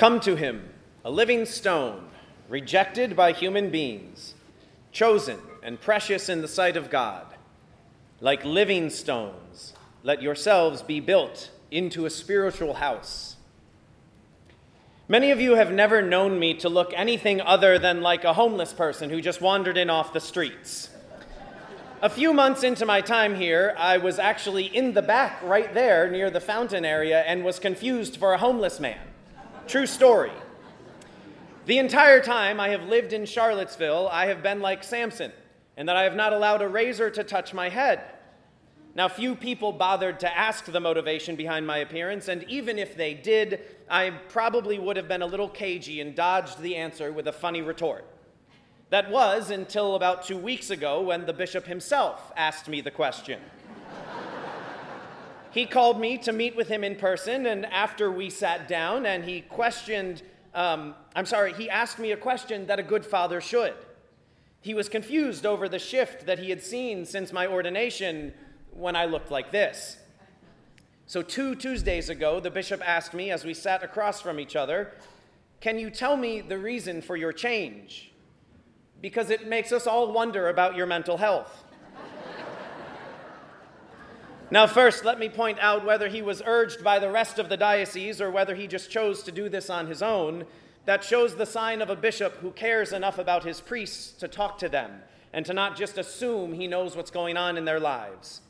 Come to him, a living stone, rejected by human beings, chosen and precious in the sight of God. Like living stones, let yourselves be built into a spiritual house. Many of you have never known me to look anything other than like a homeless person who just wandered in off the streets. A few months into my time here, I was actually in the back right there near the fountain area and was confused for a homeless man. True story. The entire time I have lived in Charlottesville, I have been like Samson, in that I have not allowed a razor to touch my head. Now, few people bothered to ask the motivation behind my appearance, and even if they did, I probably would have been a little cagey and dodged the answer with a funny retort. That was until about two weeks ago when the bishop himself asked me the question. He called me to meet with him in person, and after we sat down and he questioned, um, I'm sorry, he asked me a question that a good father should. He was confused over the shift that he had seen since my ordination when I looked like this. So, two Tuesdays ago, the bishop asked me as we sat across from each other, Can you tell me the reason for your change? Because it makes us all wonder about your mental health. Now, first, let me point out whether he was urged by the rest of the diocese or whether he just chose to do this on his own. That shows the sign of a bishop who cares enough about his priests to talk to them and to not just assume he knows what's going on in their lives.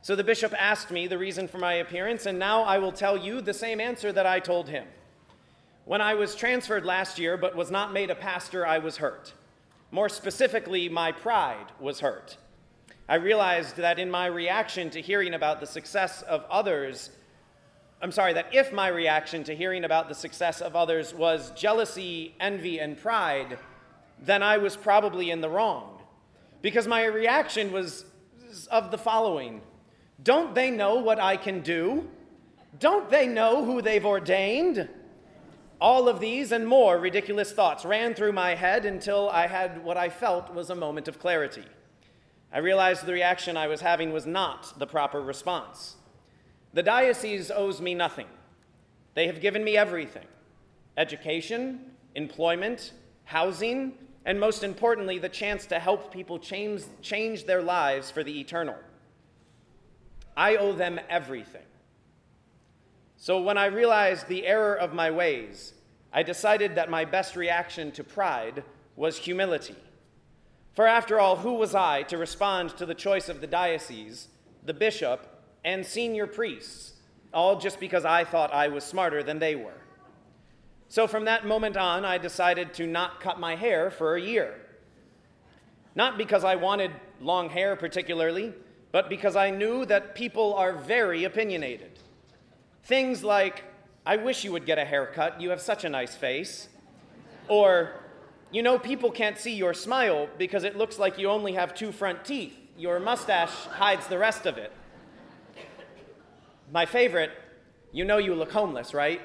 So the bishop asked me the reason for my appearance, and now I will tell you the same answer that I told him. When I was transferred last year but was not made a pastor, I was hurt. More specifically, my pride was hurt. I realized that in my reaction to hearing about the success of others, I'm sorry, that if my reaction to hearing about the success of others was jealousy, envy, and pride, then I was probably in the wrong. Because my reaction was of the following don't they know what I can do? Don't they know who they've ordained? All of these and more ridiculous thoughts ran through my head until I had what I felt was a moment of clarity. I realized the reaction I was having was not the proper response. The diocese owes me nothing. They have given me everything education, employment, housing, and most importantly, the chance to help people change, change their lives for the eternal. I owe them everything. So when I realized the error of my ways, I decided that my best reaction to pride was humility. For after all, who was I to respond to the choice of the diocese, the bishop, and senior priests, all just because I thought I was smarter than they were? So from that moment on, I decided to not cut my hair for a year. Not because I wanted long hair particularly, but because I knew that people are very opinionated. Things like, I wish you would get a haircut, you have such a nice face. Or, you know, people can't see your smile because it looks like you only have two front teeth. Your mustache hides the rest of it. My favorite, you know you look homeless, right?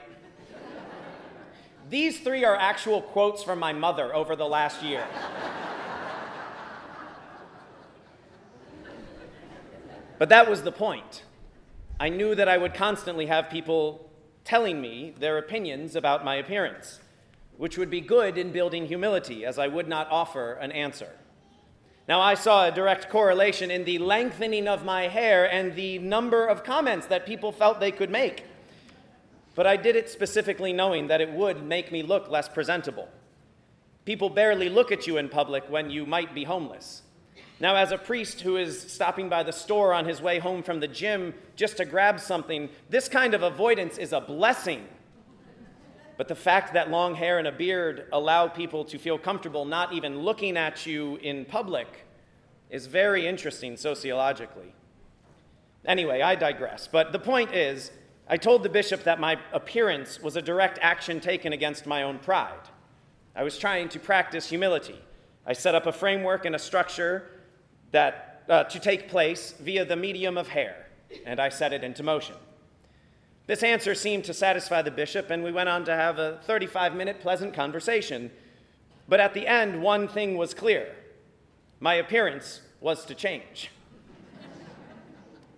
These three are actual quotes from my mother over the last year. But that was the point. I knew that I would constantly have people telling me their opinions about my appearance, which would be good in building humility, as I would not offer an answer. Now, I saw a direct correlation in the lengthening of my hair and the number of comments that people felt they could make. But I did it specifically knowing that it would make me look less presentable. People barely look at you in public when you might be homeless. Now, as a priest who is stopping by the store on his way home from the gym just to grab something, this kind of avoidance is a blessing. But the fact that long hair and a beard allow people to feel comfortable not even looking at you in public is very interesting sociologically. Anyway, I digress. But the point is, I told the bishop that my appearance was a direct action taken against my own pride. I was trying to practice humility. I set up a framework and a structure that, uh, to take place via the medium of hair, and I set it into motion. This answer seemed to satisfy the bishop, and we went on to have a 35 minute pleasant conversation. But at the end, one thing was clear my appearance was to change.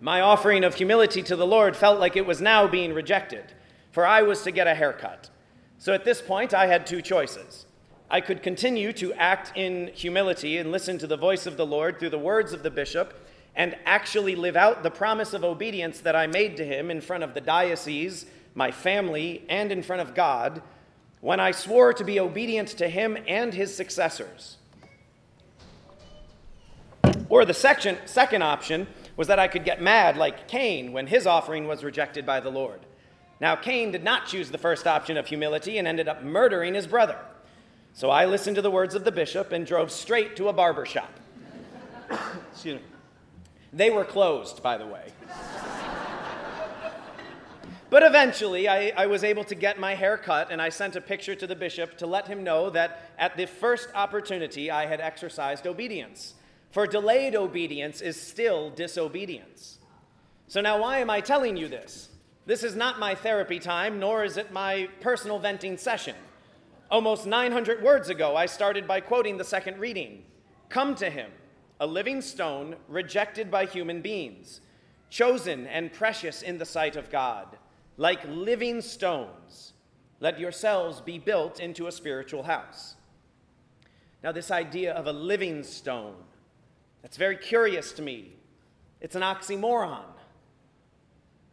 My offering of humility to the Lord felt like it was now being rejected, for I was to get a haircut. So at this point, I had two choices. I could continue to act in humility and listen to the voice of the Lord through the words of the bishop and actually live out the promise of obedience that I made to him in front of the diocese, my family, and in front of God when I swore to be obedient to him and his successors. Or the section, second option was that I could get mad like Cain when his offering was rejected by the Lord. Now, Cain did not choose the first option of humility and ended up murdering his brother. So I listened to the words of the bishop and drove straight to a barber shop. Excuse me. They were closed, by the way. but eventually, I, I, was able to get my hair cut, and I sent a picture to the bishop to let him know that at the first opportunity I had exercised obedience. For delayed obedience is still disobedience. So now, why am I telling you this? This is not my therapy time, nor is it my personal venting session. Almost 900 words ago, I started by quoting the second reading Come to him, a living stone rejected by human beings, chosen and precious in the sight of God. Like living stones, let yourselves be built into a spiritual house. Now, this idea of a living stone, that's very curious to me. It's an oxymoron.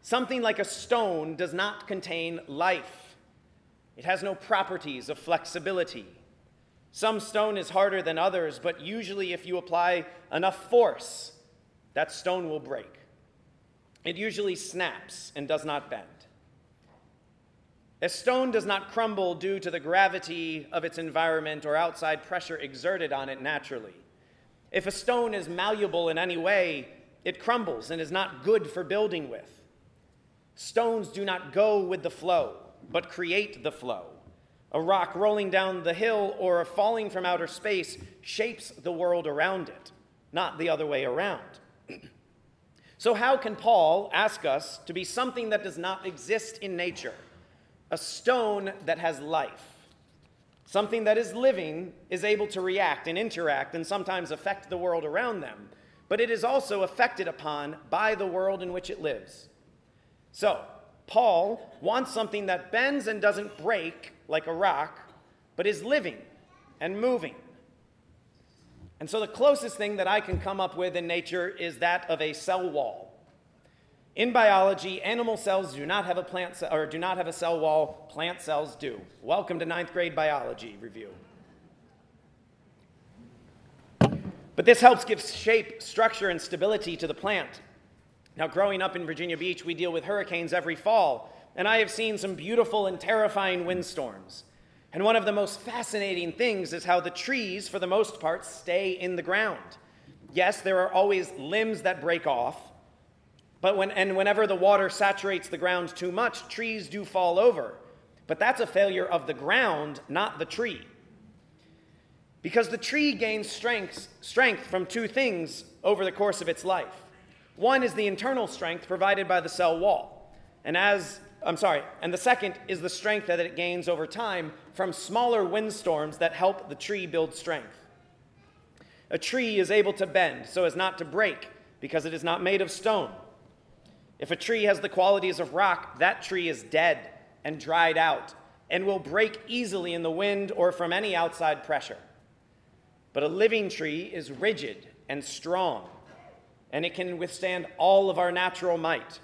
Something like a stone does not contain life, it has no properties of flexibility. Some stone is harder than others, but usually, if you apply enough force, that stone will break. It usually snaps and does not bend. A stone does not crumble due to the gravity of its environment or outside pressure exerted on it naturally. If a stone is malleable in any way, it crumbles and is not good for building with. Stones do not go with the flow, but create the flow. A rock rolling down the hill or falling from outer space shapes the world around it, not the other way around. so, how can Paul ask us to be something that does not exist in nature? A stone that has life. Something that is living is able to react and interact and sometimes affect the world around them, but it is also affected upon by the world in which it lives. So, Paul wants something that bends and doesn't break like a rock, but is living and moving. And so, the closest thing that I can come up with in nature is that of a cell wall. In biology, animal cells do not have a plant ce- or do not have a cell wall. Plant cells do. Welcome to ninth grade biology review. But this helps give shape, structure, and stability to the plant. Now, growing up in Virginia Beach, we deal with hurricanes every fall, and I have seen some beautiful and terrifying windstorms. And one of the most fascinating things is how the trees, for the most part, stay in the ground. Yes, there are always limbs that break off, but when, and whenever the water saturates the ground too much, trees do fall over. But that's a failure of the ground, not the tree. Because the tree gains strength, strength from two things over the course of its life. One is the internal strength provided by the cell wall. And as, I'm sorry, and the second is the strength that it gains over time from smaller windstorms that help the tree build strength. A tree is able to bend so as not to break because it is not made of stone. If a tree has the qualities of rock, that tree is dead and dried out and will break easily in the wind or from any outside pressure. But a living tree is rigid and strong, and it can withstand all of our natural might.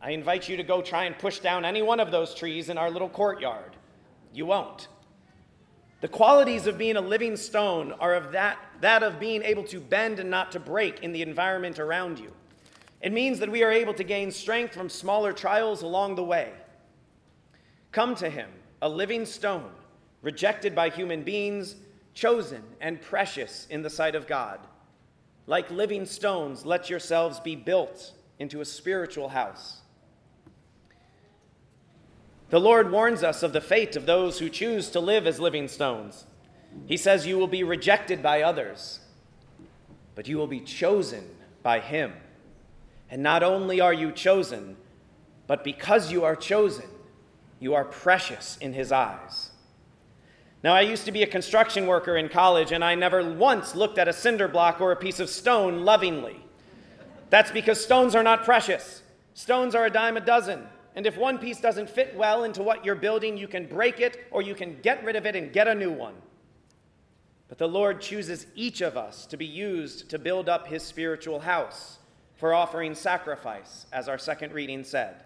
I invite you to go try and push down any one of those trees in our little courtyard. You won't. The qualities of being a living stone are of that, that of being able to bend and not to break in the environment around you. It means that we are able to gain strength from smaller trials along the way. Come to Him, a living stone, rejected by human beings, chosen and precious in the sight of God. Like living stones, let yourselves be built into a spiritual house. The Lord warns us of the fate of those who choose to live as living stones. He says, You will be rejected by others, but you will be chosen by Him. And not only are you chosen, but because you are chosen, you are precious in his eyes. Now, I used to be a construction worker in college, and I never once looked at a cinder block or a piece of stone lovingly. That's because stones are not precious. Stones are a dime a dozen, And if one piece doesn't fit well into what you're building, you can break it or you can get rid of it and get a new one. But the Lord chooses each of us to be used to build up his spiritual house for offering sacrifice, as our second reading said.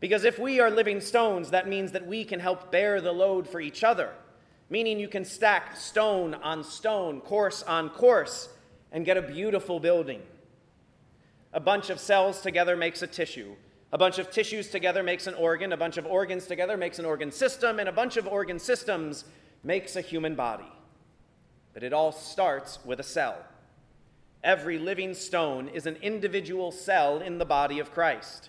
Because if we are living stones, that means that we can help bear the load for each other, meaning you can stack stone on stone, course on course, and get a beautiful building. A bunch of cells together makes a tissue. A bunch of tissues together makes an organ. A bunch of organs together makes an organ system. And a bunch of organ systems makes a human body. But it all starts with a cell. Every living stone is an individual cell in the body of Christ.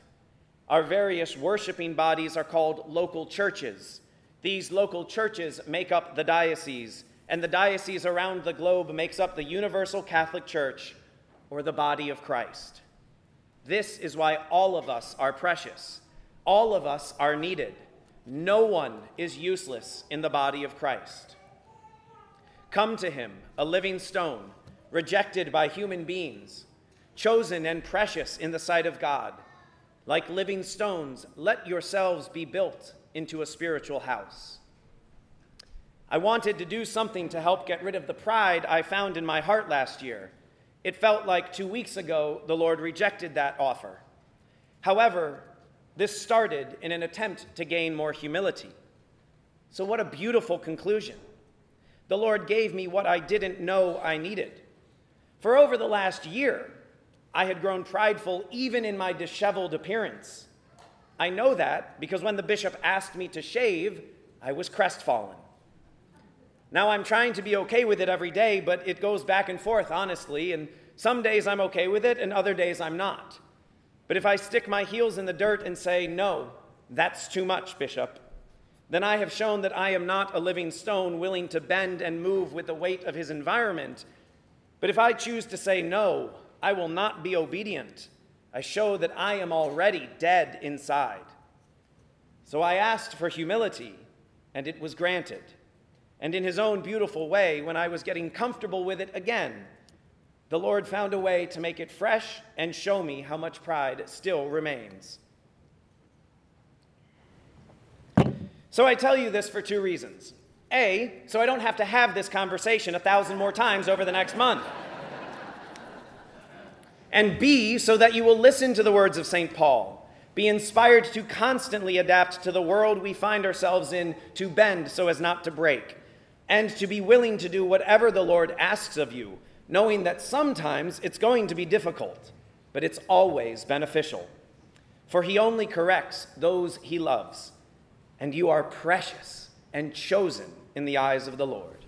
Our various worshiping bodies are called local churches. These local churches make up the diocese, and the diocese around the globe makes up the Universal Catholic Church, or the body of Christ. This is why all of us are precious. All of us are needed. No one is useless in the body of Christ. Come to him, a living stone, rejected by human beings, chosen and precious in the sight of God like living stones, let yourselves be built into a spiritual house. I wanted to do something to help get rid of the pride I found in my heart last year. It felt like two weeks ago the Lord rejected that offer. However, this started in an attempt to gain more humility. So, what a beautiful conclusion. The Lord gave me what I didn't know I needed. For over the last year, I had grown prideful even in my disheveled appearance. I know that because when the bishop asked me to shave, I was crestfallen. Now I'm trying to be okay with it every day, but it goes back and forth, honestly, and some days I'm okay with it, and other days I'm not. But if I stick my heels in the dirt and say, no, that's too much, Bishop, then I have shown that I am not a living stone willing to bend and move with the weight of his environment. But if I choose to say, no, I will not be obedient. I show that I am already dead inside. So I asked for humility, and it was granted. And in his own beautiful way, when I was getting comfortable with it again, the Lord found a way to make it fresh and show me how much pride still remains. So I tell you this for two reasons. A, so I don't have to have this conversation a thousand more times over the next month and B, so that you will listen to the words of St. Paul. Be inspired to constantly adapt to the world we find ourselves in, to bend so as not to break, and to be willing to do whatever the Lord asks of you, knowing that sometimes it's going to be difficult, but it's always beneficial. For he only corrects those he loves, and you are precious and chosen in the eyes of the Lord.